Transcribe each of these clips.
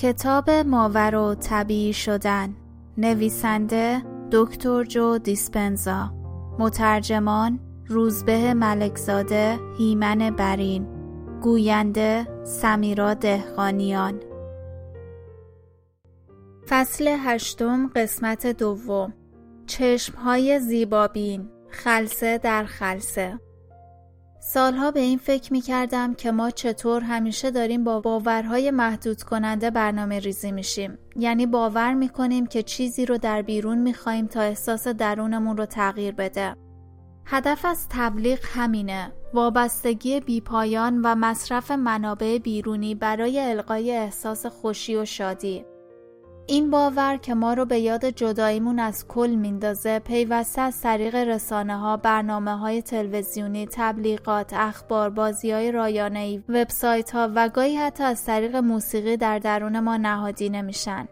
کتاب ماور و طبیعی شدن. نویسنده دکتر جو دیسپنزا. مترجمان روزبه ملکزاده هیمن برین. گوینده سمیرا دهقانیان. فصل هشتم قسمت دوم. چشمهای زیبابین. خلصه در خلصه سالها به این فکر می کردم که ما چطور همیشه داریم با باورهای محدود کننده برنامه ریزی میشیم. یعنی باور می کنیم که چیزی رو در بیرون می خواهیم تا احساس درونمون رو تغییر بده. هدف از تبلیغ همینه. وابستگی بیپایان و مصرف منابع بیرونی برای القای احساس خوشی و شادی. این باور که ما رو به یاد جداییمون از کل میندازه پیوسته از طریق رسانه ها، برنامه های تلویزیونی، تبلیغات، اخبار، بازی های رایانه وبسایت ها و گاهی حتی از طریق موسیقی در درون ما نهادینه میشن.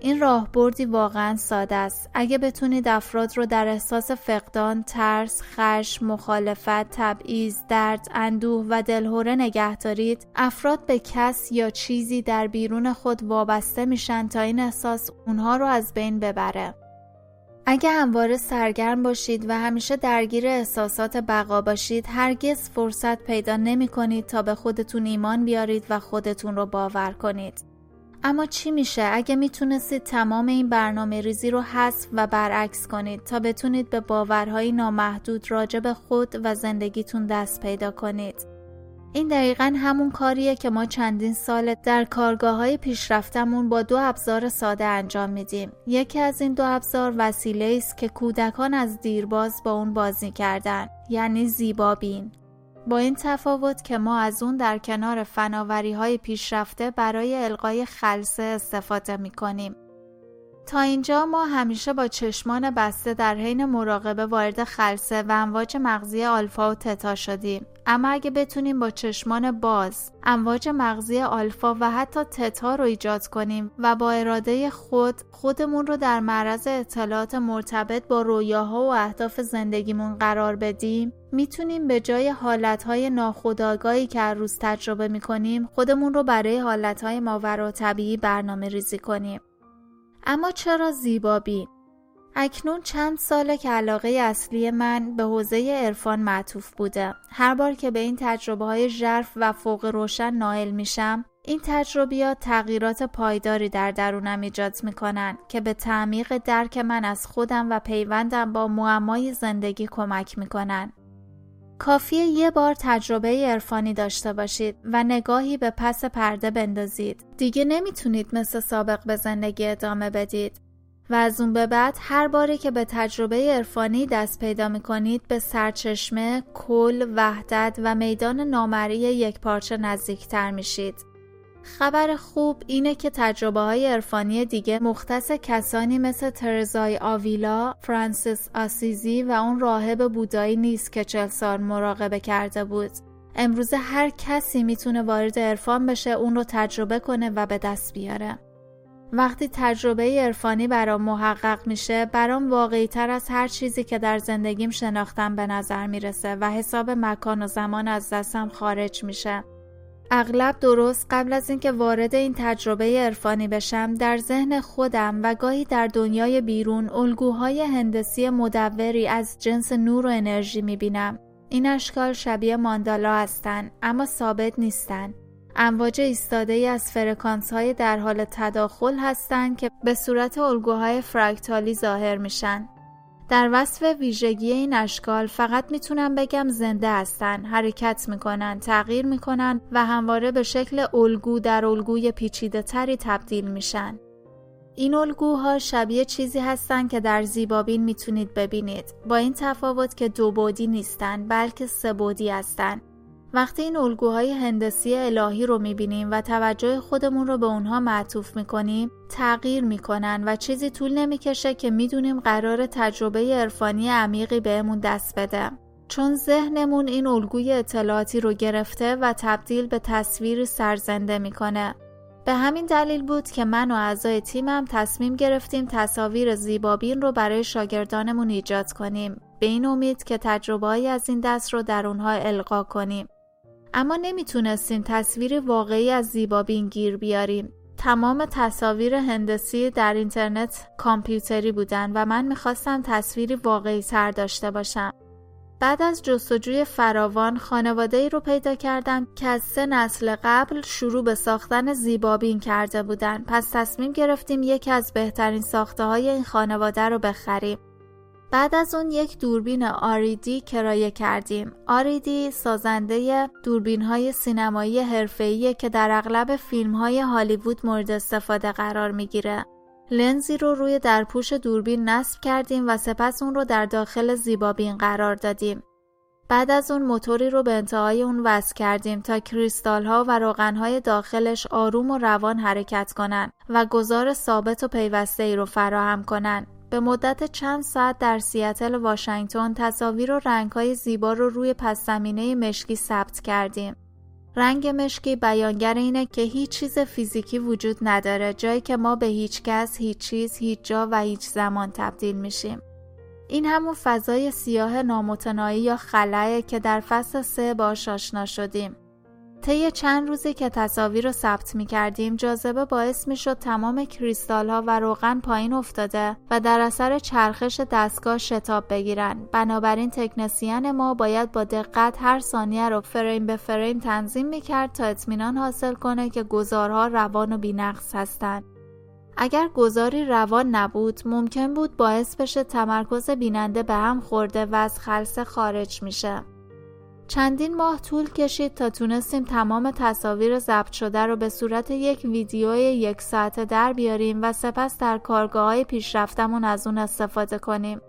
این راهبردی واقعا ساده است. اگه بتونید افراد رو در احساس فقدان، ترس، خشم، مخالفت، تبعیض، درد، اندوه و دلهوره نگه دارید، افراد به کس یا چیزی در بیرون خود وابسته میشن تا این احساس اونها رو از بین ببره. اگه همواره سرگرم باشید و همیشه درگیر احساسات بقا باشید هرگز فرصت پیدا نمی کنید تا به خودتون ایمان بیارید و خودتون رو باور کنید. اما چی میشه اگه می‌تونستید تمام این برنامه ریزی رو حذف و برعکس کنید تا بتونید به باورهای نامحدود راجع به خود و زندگیتون دست پیدا کنید؟ این دقیقا همون کاریه که ما چندین سال در کارگاه های پیشرفتمون با دو ابزار ساده انجام میدیم. یکی از این دو ابزار وسیله است که کودکان از دیرباز با اون بازی کردن یعنی زیبابین. با این تفاوت که ما از اون در کنار فناوری های پیشرفته برای القای خلصه استفاده می کنیم. تا اینجا ما همیشه با چشمان بسته در حین مراقبه وارد خلصه و امواج مغزی آلفا و تتا شدیم. اما اگه بتونیم با چشمان باز امواج مغزی آلفا و حتی تتا رو ایجاد کنیم و با اراده خود خودمون رو در معرض اطلاعات مرتبط با رویاها و اهداف زندگیمون قرار بدیم می‌تونیم به جای حالتهای ناخودآگاهی که هر روز تجربه می‌کنیم خودمون رو برای حالتهای ماورا طبیعی برنامه ریزی کنیم. اما چرا زیبابی؟ اکنون چند ساله که علاقه اصلی من به حوزه عرفان معطوف بوده. هر بار که به این تجربه های ژرف و فوق روشن نائل میشم، این تجربیات تغییرات پایداری در درونم ایجاد می‌کنن که به تعمیق درک من از خودم و پیوندم با معمای زندگی کمک می‌کنن. کافیه یه بار تجربه عرفانی داشته باشید و نگاهی به پس پرده بندازید. دیگه نمی‌تونید مثل سابق به زندگی ادامه بدید. و از اون به بعد هر باری که به تجربه عرفانی دست پیدا می‌کنید به سرچشمه، کل، وحدت و میدان نامری یک پارچه نزدیکتر میشید. خبر خوب اینه که تجربه های عرفانی دیگه مختص کسانی مثل ترزای آویلا، فرانسیس آسیزی و اون راهب بودایی نیست که چل سال مراقبه کرده بود. امروزه هر کسی می‌تونه وارد عرفان بشه اون رو تجربه کنه و به دست بیاره. وقتی تجربه عرفانی برام محقق میشه برام واقعی تر از هر چیزی که در زندگیم شناختم به نظر می‌رسه و حساب مکان و زمان از دستم خارج میشه اغلب درست قبل از اینکه وارد این تجربه عرفانی بشم در ذهن خودم و گاهی در دنیای بیرون الگوهای هندسی مدوری از جنس نور و انرژی می‌بینم. این اشکال شبیه ماندالا هستند اما ثابت نیستند. امواج ایستاده ای از فرکانس های در حال تداخل هستند که به صورت الگوهای فرکتالی ظاهر میشن. در وصف ویژگی این اشکال فقط می‌تونم بگم زنده هستن، حرکت می‌کنن، تغییر می‌کنن و همواره به شکل الگو در الگوی پیچیده تری تبدیل میشن. این الگوها شبیه چیزی هستند که در زیبابین می‌تونید ببینید با این تفاوت که دو بودی نیستن بلکه سه بودی هستند وقتی این الگوهای هندسی الهی رو می‌بینیم و توجه خودمون رو به اونها معطوف می‌کنیم تغییر می‌کنن و چیزی طول نمی‌کشه که می‌دونیم قرار تجربه عرفانی عمیقی بهمون دست بده. چون ذهنمون این الگوی اطلاعاتی رو گرفته و تبدیل به تصویری سرزنده می‌کنه. به همین دلیل بود که من و اعضای تیمم تصمیم گرفتیم تصاویر زیبابین رو برای شاگردانمون ایجاد کنیم. به این امید که تجربه از این دست رو در اونها القا کنیم. اما نمی‌تونستیم تصویر واقعی از زیبابین گیر بیاریم. تمام تصاویر هندسی در اینترنت کامپیوتری بودن و من می‌خواستم تصویری واقعی تر داشته باشم. بعد از جستجوی فراوان خانواده ای رو پیدا کردم که از سه نسل قبل شروع به ساختن زیبابین کرده بودن پس تصمیم گرفتیم یکی از بهترین ساخته های این خانواده رو بخریم بعد از اون یک دوربین آریدی کرایه کردیم. آریدی سازنده دوربین های سینمایی حرفه‌ایه که در اغلب فیلم های هالیوود مورد استفاده قرار می‌گیره. لنزی رو روی درپوش دوربین نصب کردیم و سپس اون رو در داخل زیبابین قرار دادیم. بعد از اون موتوری رو به انتهای اون وصل کردیم تا کریستال ها و روغن های داخلش آروم و روان حرکت کنن و گذار ثابت و پیوسته ای رو فراهم کنن. به مدت چند ساعت در سیاتل واشنگتن تصاویر و رنگهای زیبا رو روی پس زمینه مشکی ثبت کردیم. رنگ مشکی بیانگر اینه که هیچ چیز فیزیکی وجود نداره جایی که ما به هیچ کس، هیچ چیز، هیچ جا و هیچ زمان تبدیل میشیم. این همون فضای سیاه نامتنایی یا خلایه که در فصل سه باش آشنا شدیم. طی چند روزی که تصاویر رو ثبت می کردیم جاذبه باعث می شد تمام کریستال ها و روغن پایین افتاده و در اثر چرخش دستگاه شتاب بگیرن. بنابراین تکنسیان ما باید با دقت هر ثانیه رو فریم به فریم تنظیم می کرد تا اطمینان حاصل کنه که گذارها روان و بینقص هستند. اگر گذاری روان نبود ممکن بود باعث بشه تمرکز بیننده به هم خورده و از خلسه خارج میشه. چندین ماه طول کشید تا تونستیم تمام تصاویر ضبط شده رو به صورت یک ویدیوی یک ساعته در بیاریم و سپس در کارگاه های پیشرفتمون از اون استفاده کنیم.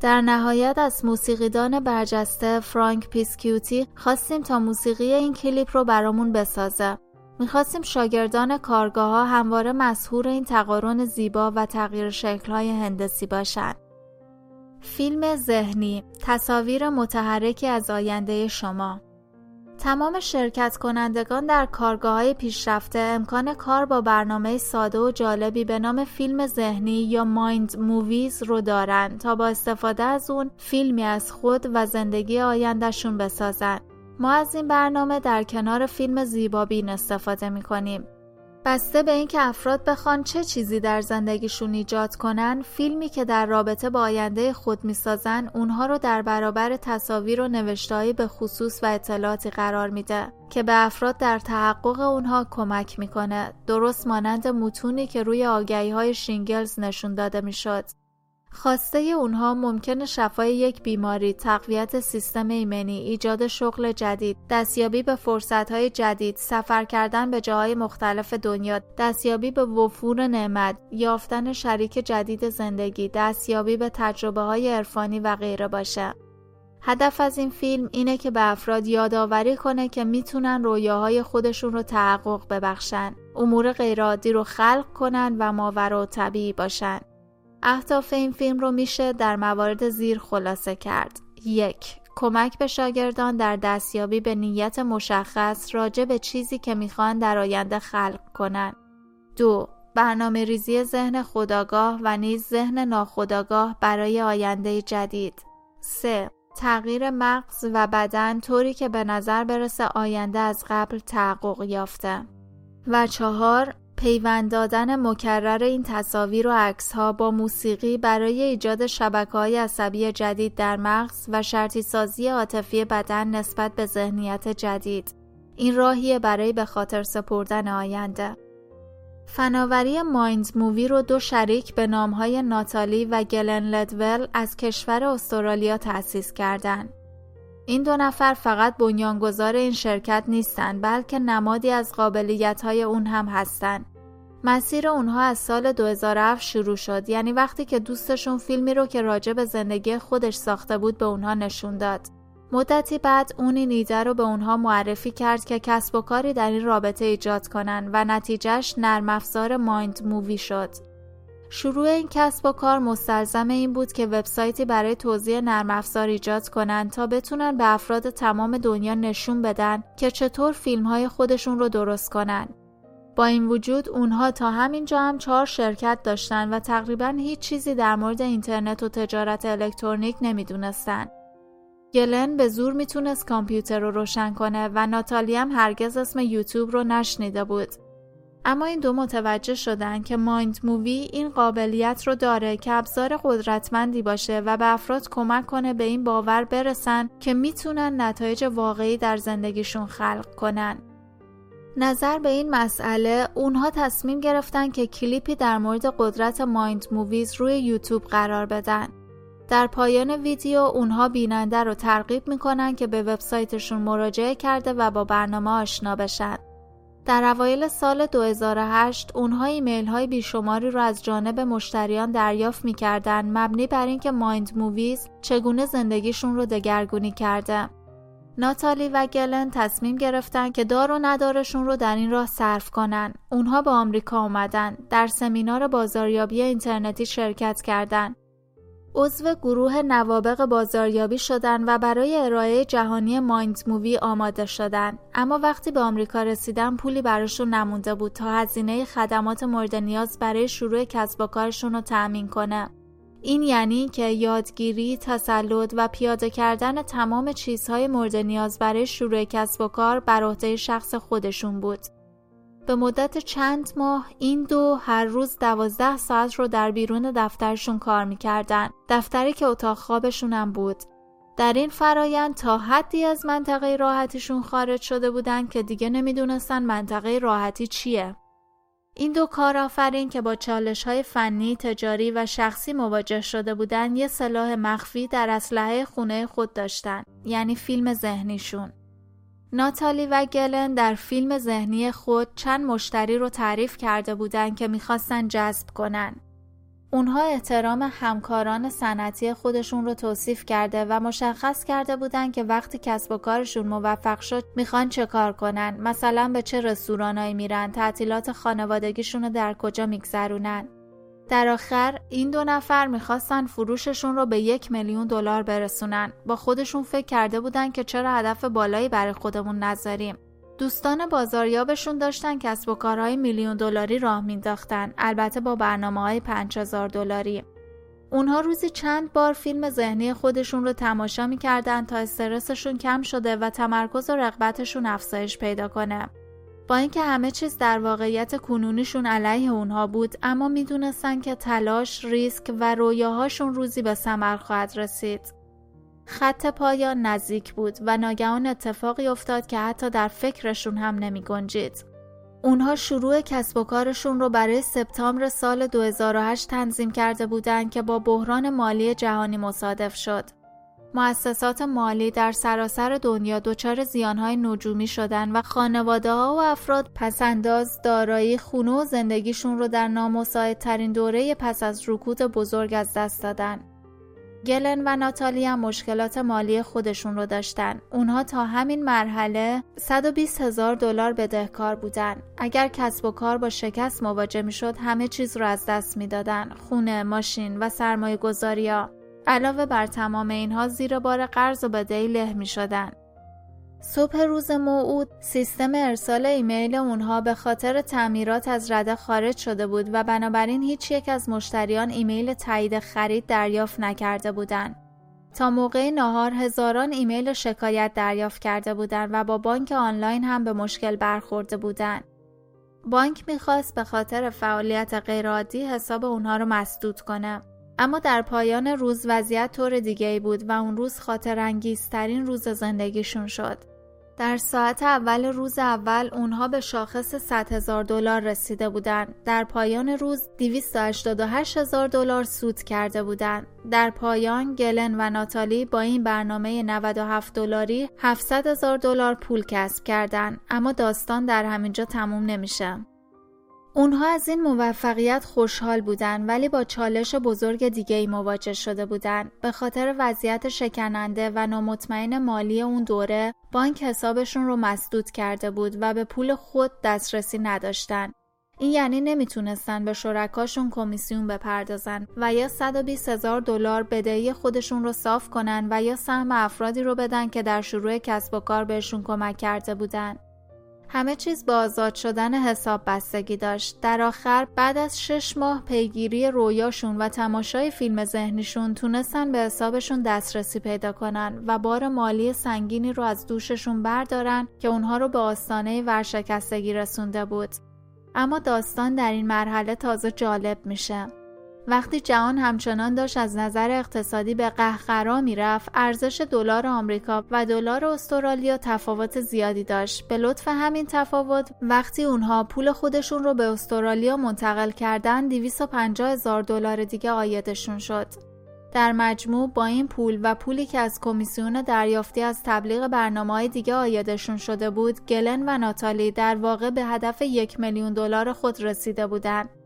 در نهایت از موسیقیدان برجسته فرانک پیسکیوتی خواستیم تا موسیقی این کلیپ رو برامون بسازه. می‌خواستیم شاگردان کارگاه ها همواره مسهور این تقارن زیبا و تغییر شکل های هندسی باشند. فیلم ذهنی تصاویر متحرکی از آینده شما تمام شرکت کنندگان در کارگاه های پیشرفته امکان کار با برنامه ساده و جالبی به نام فیلم ذهنی یا Mind Movies رو دارند تا با استفاده از اون فیلمی از خود و زندگی آیندهشون بسازن. ما از این برنامه در کنار فیلم زیبابین استفاده می کنیم. بسته به اینکه افراد بخوان چه چیزی در زندگیشون ایجاد کنن فیلمی که در رابطه با آینده خود می‌سازن اونها رو در برابر تصاویر و نوشتهایی به خصوص و اطلاعاتی قرار میده که به افراد در تحقق اونها کمک می‌کنه. درست مانند متونی که روی آگهی های شینگلز نشون داده می‌شد. خواسته اونها ممکن شفای یک بیماری، تقویت سیستم ایمنی، ایجاد شغل جدید، دستیابی به فرصتهای جدید، سفر کردن به جاهای مختلف دنیا، دستیابی به وفور نعمت، یافتن شریک جدید زندگی، دستیابی به تجربه های عرفانی و غیره باشه. هدف از این فیلم اینه که به افراد یادآوری کنه که می‌تونن رویاهای خودشون رو تحقق ببخشن، امور غیرعادی رو خلق کنن و ماورا طبیعی باشن. اهداف این فیلم رو میشه در موارد زیر خلاصه کرد. یک کمک به شاگردان در دستیابی به نیت مشخص راجع به چیزی که می‌خوان در آینده خلق کنند. دو برنامه ریزی ذهن خداگاه و نیز ذهن ناخداگاه برای آینده جدید. 3. تغییر مغز و بدن طوری که به نظر برسه آینده از قبل تحقق یافته. و چهار پیوند دادن مکرر این تصاویر و عکس ها با موسیقی برای ایجاد شبکه های عصبی جدید در مغز و شرطی سازی عاطفی بدن نسبت به ذهنیت جدید. این راهیه برای به خاطر سپردن آینده. فناوری مایند مووی رو دو شریک به های ناتالی و گلن لدول از کشور استرالیا تأسیس کردند. این دو نفر فقط بنیانگذار این شرکت نیستند بلکه نمادی از قابلیت های اون هم هستند. مسیر اونها از سال 2007 شروع شد یعنی وقتی که دوستشون فیلمی رو که راجع به زندگی خودش ساخته بود به اونها نشون داد. مدتی بعد اون این ایده رو به اونها معرفی کرد که کسب و کاری در این رابطه ایجاد کنن و نتیجهش نرم افزار مایند مووی شد. شروع این کسب و کار مستلزم این بود که وبسایتی برای توضیح نرم افزار ایجاد کنند تا بتونن به افراد تمام دنیا نشون بدن که چطور فیلم های خودشون رو درست کنن. با این وجود اونها تا همینجا هم چهار شرکت داشتن و تقریبا هیچ چیزی در مورد اینترنت و تجارت الکترونیک نمی‌دونستن. گلن به زور می‌تونست کامپیوتر رو روشن کنه و ناتالی هم هرگز اسم یوتیوب رو نشنیده بود. اما این دو متوجه شدن که Mind Movie این قابلیت رو داره که ابزار قدرتمندی باشه و به افراد کمک کنه به این باور برسن که می‌تونن نتایج واقعی در زندگیشون خلق کنن. نظر به این مسئله اونها تصمیم گرفتن که کلیپی در مورد قدرت Mind Movies روی یوتیوب قرار بدن. در پایان ویدیو اونها بیننده رو ترغیب می‌کنن که به وبسایتشون مراجعه کرده و با برنامه آشنا بشن. در اوایل سال 2008 اونها ایمیل های بیشماری رو از جانب مشتریان دریافت می‌کردن مبنی بر اینکه Mind Movies چگونه زندگیشون رو دگرگون کرده. ناتالی و گلن تصمیم گرفتن که دار و ندارشون رو در این راه صرف کنن. اونها به آمریکا اومدن. در سمینار بازاریابی اینترنتی شرکت کردند. عضو گروه نوابق بازاریابی شدن و برای ارائه جهانی مایند مووی آماده شدن اما وقتی به آمریکا رسیدن پولی براشون نمونده بود تا هزینه خدمات مورد نیاز برای شروع کسب و کارشون رو تأمین کنه این یعنی که یادگیری، تسلط و پیاده کردن تمام چیزهای مورد نیاز برای شروع کسب و کار بر عهده شخص خودشون بود. به مدت چند ماه این دو هر روز دوازده ساعت رو در بیرون دفترشون کار می‌کردن. دفتری که اتاق خوابشون هم بود. در این فرایند تا حدی از منطقه راحتیشون خارج شده بودن که دیگه نمی‌دونستن منطقه راحتی چیه. این دو کارآفرین که با چالش های فنی، تجاری و شخصی مواجه شده بودن یه سلاح مخفی در اسلحه خونه خود داشتن یعنی فیلم ذهنیشون. ناتالی و گلن در فیلم ذهنی خود چند مشتری رو تعریف کرده بودند که می‌خواستن جذب کنن. اونها احترام همکاران صنعتی خودشون رو توصیف کرده و مشخص کرده بودند که وقتی کسب و کارشون موفق شد می‌خوان چه کار کنن؟ مثلا به چه رستورانایی میرن؟ تعطیلات خانوادگیشون رو در کجا میگذرونن؟ در آخر این دو نفر می‌خواستن فروششون رو به یک میلیون دلار برسونن. با خودشون فکر کرده بودن که چرا هدف بالایی برای خودمون نذاریم. دوستان بازاریابشون داشتن کسب و کارهای میلیون دلاری راه مینداختن البته با برنامه های 5000 دلاری. اونها روزی چند بار فیلم ذهنی خودشون رو تماشا می‌کردن تا استرسشون کم شده و تمرکز و رغبتشون افزایش پیدا کنه. با اینکه همه چیز در واقعیت کنونیشون علیه اونها بود اما می‌دونستن که تلاش، ریسک و رویاهاشون روزی به ثمر خواهد رسید. خط پایان نزدیک بود و ناگهان اتفاقی افتاد که حتی در فکرشون هم نمی گنجید. اونها شروع کسب و کارشون رو برای سپتامبر سال 2008 تنظیم کرده بودند که با بحران مالی جهانی مصادف شد. مؤسسات مالی در سراسر دنیا دچار زیانهای نجومی شدن و خانواده ها و افراد پسنداز دارایی خونه و زندگیشون رو در نامساعدترین دوره پس از رکود بزرگ از دست دادن. گلن و ناتالی مشکلات مالی خودشون رو داشتن. اونها تا همین مرحله 120 هزار دلار بدهکار بودن. اگر کسب و کار با شکست مواجه می شد همه چیز رو از دست می‌دادن. خونه، ماشین و سرمایه گذاریا. علاوه بر تمام اینها زیر بار قرض و بدهی له می شدن. صبح روز موعود سیستم ارسال ایمیل اونها به خاطر تعمیرات از رده خارج شده بود و بنابراین هیچ یک از مشتریان ایمیل تایید خرید دریافت نکرده بودند. تا موقع ناهار هزاران ایمیل شکایت دریافت کرده بودند و با بانک آنلاین هم به مشکل برخورده بودند. بانک می‌خواست به خاطر فعالیت غیرعادی حساب اونها رو مسدود کنه. اما در پایان روز وضعیت طور دیگه بود و اون روز خاطر انگیزترین روز زندگیشون شد. در ساعت اول روز اول اونها به شاخص 100 هزار دلار رسیده بودند. در پایان روز 288 هزار دلار سود کرده بودند. در پایان گلن و ناتالی با این برنامه 97 دلاری 700 هزار دلار پول کسب کردند. اما داستان در همینجا تموم نمیشه. اونها از این موفقیت خوشحال بودن ولی با چالش بزرگ دیگه ای مواجه شده بودن. به خاطر وضعیت شکننده و نامطمئن مالی اون دوره بانک حسابشون رو مسدود کرده بود و به پول خود دسترسی نداشتن. این یعنی نمی‌تونستن به شرکاشون کمیسیون بپردازن و یا 120 هزار دلار بدهی خودشون رو صاف کنن و یا سهم افرادی رو بدن که در شروع کسب و کار بهشون کمک کرده بودن. همه چیز با آزاد شدن حساب بستگی داشت. در آخر بعد از شش ماه پیگیری رویاشون و تماشای فیلم ذهنیشون تونستن به حسابشون دسترسی پیدا کنن و بار مالی سنگینی رو از دوششون بردارن که اونها رو به آستانه ورشکستگی رسونده بود. اما داستان در این مرحله تازه جالب میشه. وقتی جهان همچنان داشت از نظر اقتصادی به قهقرا می‌رفت ارزش دلار آمریکا و دلار استرالیا تفاوت زیادی داشت. به لطف همین تفاوت وقتی اونها پول خودشون رو به استرالیا منتقل کردن 250 هزار دلار دیگه آیدشون شد. در مجموع با این پول و پولی که از کمیسیون دریافتی از تبلیغ برنامه های دیگه آیدشون شده بود گلن و ناتالی در واقع به هدف یک میلیون دلار خود رسیده بودند.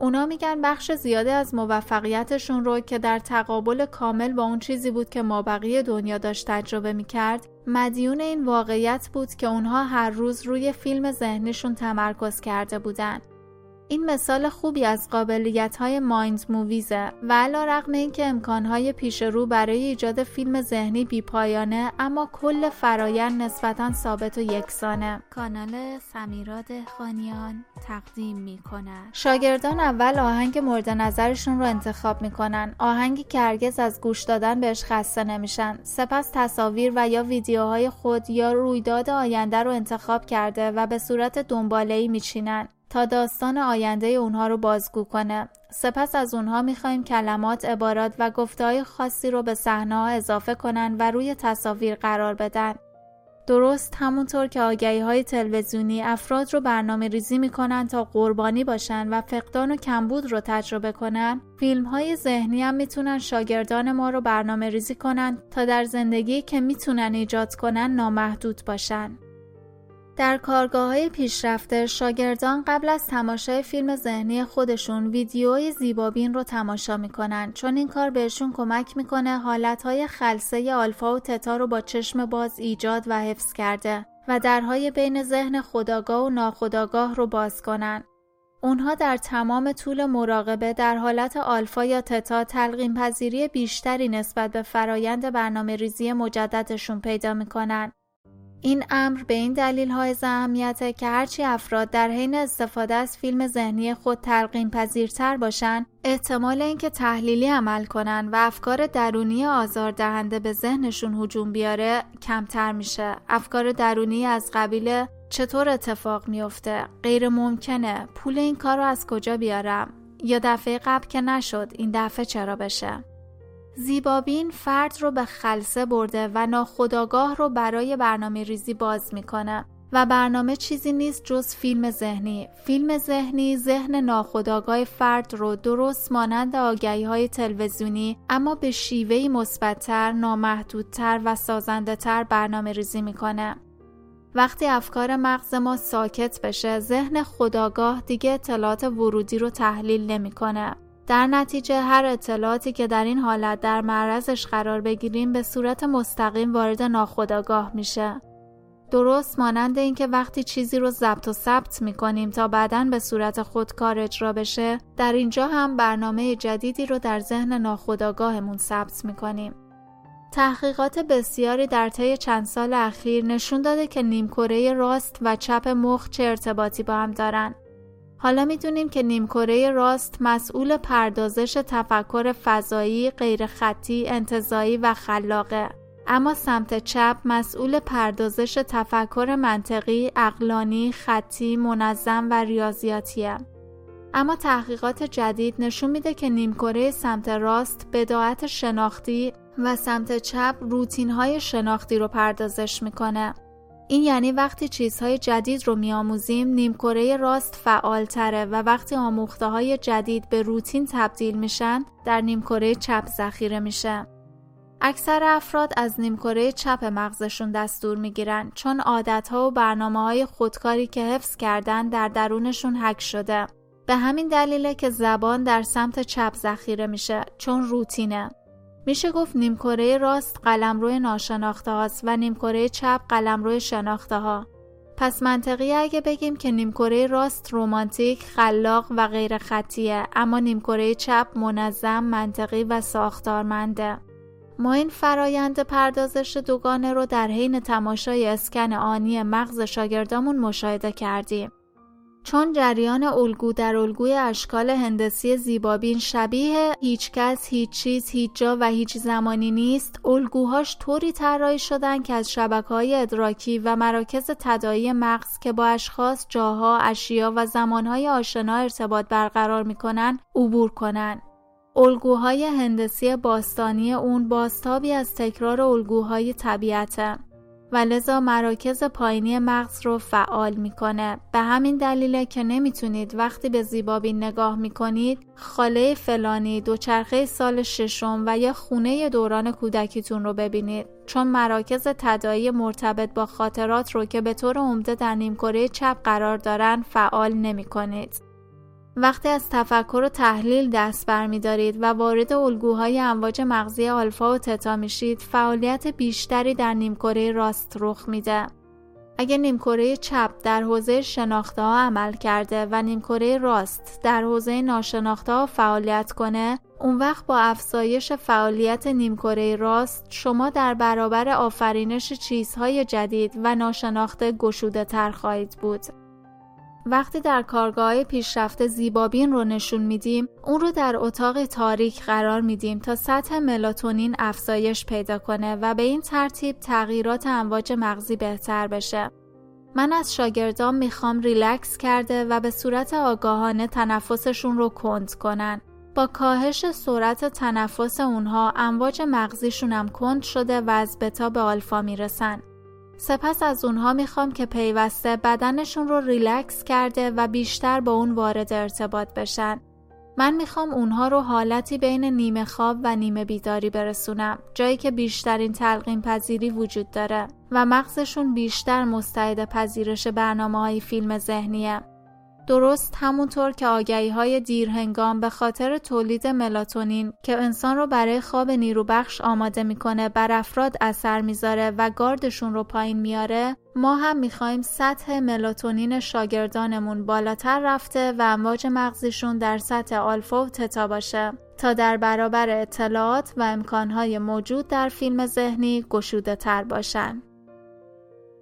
اونا میگن بخش زیاده از موفقیتشون رو که در تقابل کامل با اون چیزی بود که ما بقیه دنیا داشت تجربه می‌کرد مدیون این واقعیت بود که اونها هر روز روی فیلم ذهنیشون تمرکز کرده بودند. این مثال خوبی از قابلیت های مایند موویزه. و علا رقم این که امکانهای پیش رو برای ایجاد فیلم ذهنی بیپایانه اما کل فرایند نسبتا ثابت و یکسانه. کانال سمیراد خانیان تقدیم می شاگردان اول آهنگ مورد نظرشون رو انتخاب می‌کنن. آهنگی که هرگز از گوش دادن بهش خسته نمیشن. سپس تصاویر و یا ویدیوهای خود یا رویداد آینده رو انتخاب کرده و به صورت دنباله‌ای میچینن. تا داستان آینده اونها رو بازگو کنه. سپس از اونها می‌خوایم کلمات، عبارات و گفتهای خاصی رو به صحنه اضافه کنن و روی تصاویر قرار بدن. درست همونطور که آگهی های تلویزیونی افراد رو برنامه ریزی می‌کنن تا قربانی باشن و فقدان و کمبود رو تجربه کنن فیلم های ذهنی هم می‌تونن شاگردان ما رو برنامه ریزی کنن تا در زندگی که می‌تونن ایجاد کنن نامحدود باشن در کارگاه های پیشرفته شاگردان قبل از تماشای فیلم ذهنی خودشون ویدیوهای زیبابین رو تماشا می‌کنن چون این کار بهشون کمک می‌کنه حالتهای خلصه آلفا و تتا رو با چشم باز ایجاد و حفظ کرده و درهای بین ذهن خداگاه و ناخداگاه رو باز کنن. اونها در تمام طول مراقبه در حالت آلفا یا تتا تلقیم پذیری بیشتری نسبت به فرایند برنامه ریزی مجددشون پیدا می‌کنن این امر به این دلیل های اهمیته که هرچی افراد در حین استفاده از فیلم ذهنی خود تلقین پذیرتر باشند احتمال اینکه تحلیلی عمل کنن و افکار درونی آزاردهنده به ذهنشون هجوم بیاره کمتر میشه. افکار درونی از قبیل چطور اتفاق میفته؟ غیر ممکنه. پول این کار رو از کجا بیارم؟ یا دفعه قبل که نشد این دفعه چرا بشه؟ زیبابین فرد رو به خلصه برده و ناخداگاه رو برای برنامه ریزی باز می‌کنه. و برنامه چیزی نیست جز فیلم ذهنی. فیلم ذهنی ذهن ناخداگاه فرد رو درست مانند آگهی های تلویزیونی اما به شیوهی مثبتتر نامحدودتر و سازنده تر برنامه ریزی می‌کنه. وقتی افکار مغز ما ساکت بشه ذهن خداگاه دیگه اطلاعات ورودی رو تحلیل نمی‌کنه. در نتیجه هر اطلاعاتی که در این حالت در معرضش قرار بگیریم به صورت مستقیم وارد ناخودآگاه میشه. درست مانند اینکه وقتی چیزی رو ضبط و ثبت می‌کنیم تا بعدا به صورت خودکار اجرا بشه در اینجا هم برنامه جدیدی رو در ذهن ناخودآگاهمون ثبت می‌کنیم. تحقیقات بسیاری در طی چند سال اخیر نشون داده که نیمکره راست و چپ مخ چه ارتباطی با هم دارن حالا می‌دونیم که نیمکره راست مسئول پردازش تفکر فضایی، غیرخطی، انتظایی و خلاقه. اما سمت چپ مسئول پردازش تفکر منطقی، اقلانی، خطی، منظم و ریاضیاتیه. اما تحقیقات جدید نشون میده که نیمکره سمت راست بداعت شناختی و سمت چپ روتین های شناختی رو پردازش می‌کنه. این یعنی وقتی چیزهای جدید رو میآموزیم نیمکره راست فعالتره و وقتی آموخته های جدید به روتین تبدیل میشن در نیمکره چپ ذخیره میشه. اکثر افراد از نیمکره چپ مغزشون دستور می‌گیرن چون عادتها و برنامه های خودکاری که حفظ کردن در درونشون حک شده. به همین دلیله که زبان در سمت چپ ذخیره میشه چون روتینه. میشه گفت نیمکره راست قلمرو ناشناخته هاست و نیمکره چپ قلمرو شناخته ها. پس منطقی اگه بگیم که نیمکره راست رومانتیک، خلاق و غیر خطیه اما نیمکره چپ منظم، منطقی و ساختارمنده. ما این فرایند پردازش دوگانه رو در حین تماشای اسکن آنی مغز شاگردامون مشاهده کردیم. چون جریان الگو در الگوی اشکال هندسی زیبابین شبیه هیچ کس، هیچ چیز، هیچ جا و هیچ زمانی نیست، الگوهاش طوری طراحی شدن که از شبکه های ادراکی و مراکز تدایی مغز که با اشخاص، جاها، اشیا و زمانهای آشنا ارتباط برقرار می‌کنن عبور کنن. الگوهای هندسی باستانی اون باستابی از تکرار الگوهای طبیعته. و لذا مراکز پایینی مغز رو فعال می‌کنه به همین دلیله که نمی‌تونید وقتی به زیبابین نگاه می‌کنید خاله فلانی دوچرخه سال ششم و یا خونه دوران کودکیتون رو ببینید چون مراکز تدایی مرتبط با خاطرات رو که به طور عمده در نیمکره چپ قرار دارن فعال نمی کنید. وقتی از تفکر و تحلیل دست برمیدارید و وارد الگوهای امواج مغزی آلفا و تتا میشید فعالیت بیشتری در نیمکره راست رخ میده اگر نیمکره چپ در حوزه شناخته ها عمل کرده و نیمکره راست در حوزه ناشناخته ها فعالیت کنه اون وقت با افزایش فعالیت نیمکره راست شما در برابر آفرینش چیزهای جدید و ناشناخته گشوده تر خواهید بود. وقتی در کارگاه پیشرفته زیبابین رو نشون میدیم اون رو در اتاق تاریک قرار میدیم تا سطح ملاتونین افزایش پیدا کنه و به این ترتیب تغییرات امواج مغزی بهتر بشه. من از شاگردان می‌خوام ریلکس کرده و به صورت آگاهانه تنفسشون رو کند کنن. با کاهش سرعت تنفس اونها امواج مغزیشون هم کند شده و از بتا به آلفا می‌رسن. سپس از اونها می‌خوام که پیوسته بدنشون رو ریلکس کرده و بیشتر با اون وارد ارتباط بشن. من می‌خوام اونها رو حالتی بین نیمه خواب و نیمه بیداری برسونم جایی که بیشترین تلقین پذیری وجود داره و مغزشون بیشتر مستعد پذیرش برنامه های فیلم ذهنیه درست همونطور که آگهی های دیرهنگام به خاطر تولید ملاتونین که انسان رو برای خواب نیروبخش آماده می‌کنه بر افراد اثر می‌ذاره و گاردشون رو پایین میاره ما هم می‌خوایم سطح ملاتونین شاگردانمون بالاتر رفته و امواج مغزیشون در سطح آلفا و تتا باشه تا در برابر اطلاعات و امکانهای موجود در فیلم ذهنی گشوده تر باشن.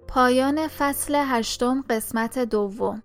پایان فصل هشتم قسمت دوم